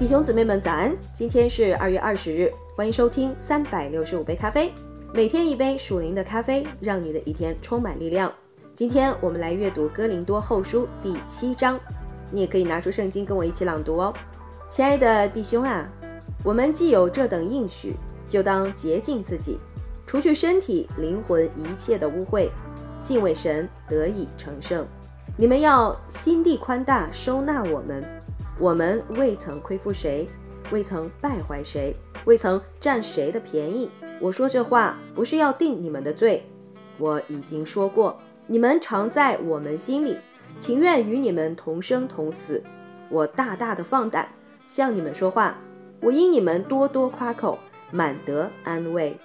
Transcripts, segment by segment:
弟兄姊妹们，早安！今天是二月二十日，欢迎收听三百六十五杯咖啡，每天一杯属灵的咖啡，让你的一天充满力量。今天我们来阅读《哥林多后书》第七章，你也可以拿出圣经跟我一起朗读哦。亲爱的弟兄啊，我们既有这等应许，就当洁净自己，除去身体、灵魂一切的污秽，敬畏神，得以成圣。你们要心地宽大，收纳我们。我们未曾亏负谁，未曾败坏谁，未曾占谁的便宜。我说这话不是要定你们的罪，我已经说过，你们常在我们心里，情愿与你们同生同死。我大大的放胆向你们说话，我因你们多多夸口，满得安慰。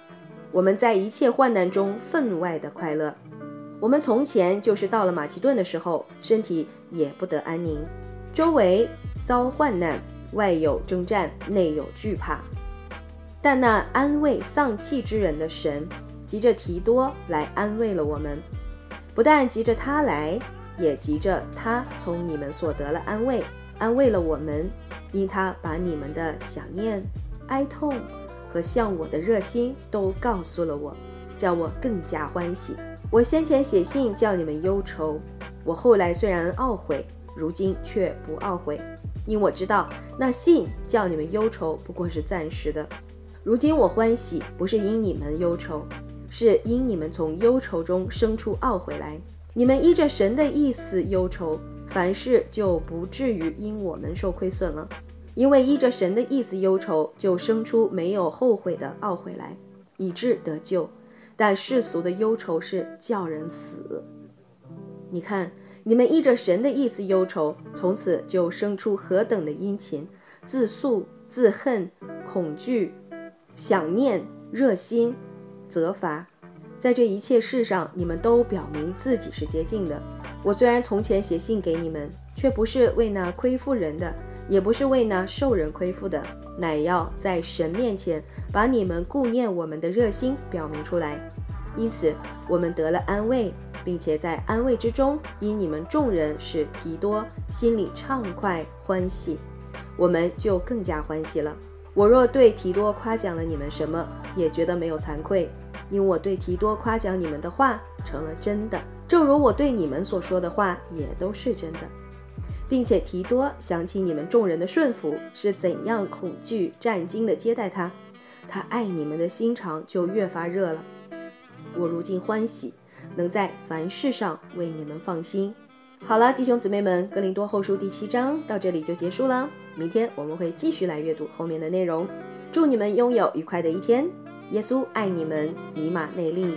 我们在一切患难中分外的快乐。我们从前就是到了马其顿的时候，身体也不得安宁，周围。遭患难，外有征战，内有惧怕。但那安慰丧气之人的神，急着提多来安慰了我们。不但急着他来，也急着他从你们所得了安慰，安慰了我们。因他把你们的想念、哀痛和向我的热心都告诉了我，叫我更加欢喜。我先前写信叫你们忧愁，我后来虽然懊悔，如今却不懊悔。因我知道那信叫你们忧愁不过是暂时的，如今我欢喜，不是因你们忧愁，是因你们从忧愁中生出懊悔来。你们依着神的意思忧愁，凡事就不至于因我们受亏损了。因为依着神的意思忧愁，就生出没有后悔的懊悔来，以致得救。但世俗的忧愁是叫人死。你看。你们依着神的意思忧愁，从此就生出何等的殷勤、自诉、自恨、恐惧、想念、热心、责罚，在这一切事上，你们都表明自己是洁净的。我虽然从前写信给你们，却不是为那亏负人的，也不是为那受人亏负的，乃要在神面前把你们顾念我们的热心表明出来。因此，我们得了安慰。并且在安慰之中，因你们众人使提多心里畅快欢喜，我们就更加欢喜了。我若对提多夸奖了你们什么，也觉得没有惭愧，因我对提多夸奖你们的话成了真的，正如我对你们所说的话也都是真的，并且提多想起你们众人的顺服是怎样恐惧战惊的接待他，他爱你们的心肠就越发热了。我如今欢喜。能在凡事上为你们放心。好了，弟兄姊妹们，《哥林多后书》第七章到这里就结束了。明天我们会继续来阅读后面的内容。祝你们拥有愉快的一天。耶稣爱你们，以马内利。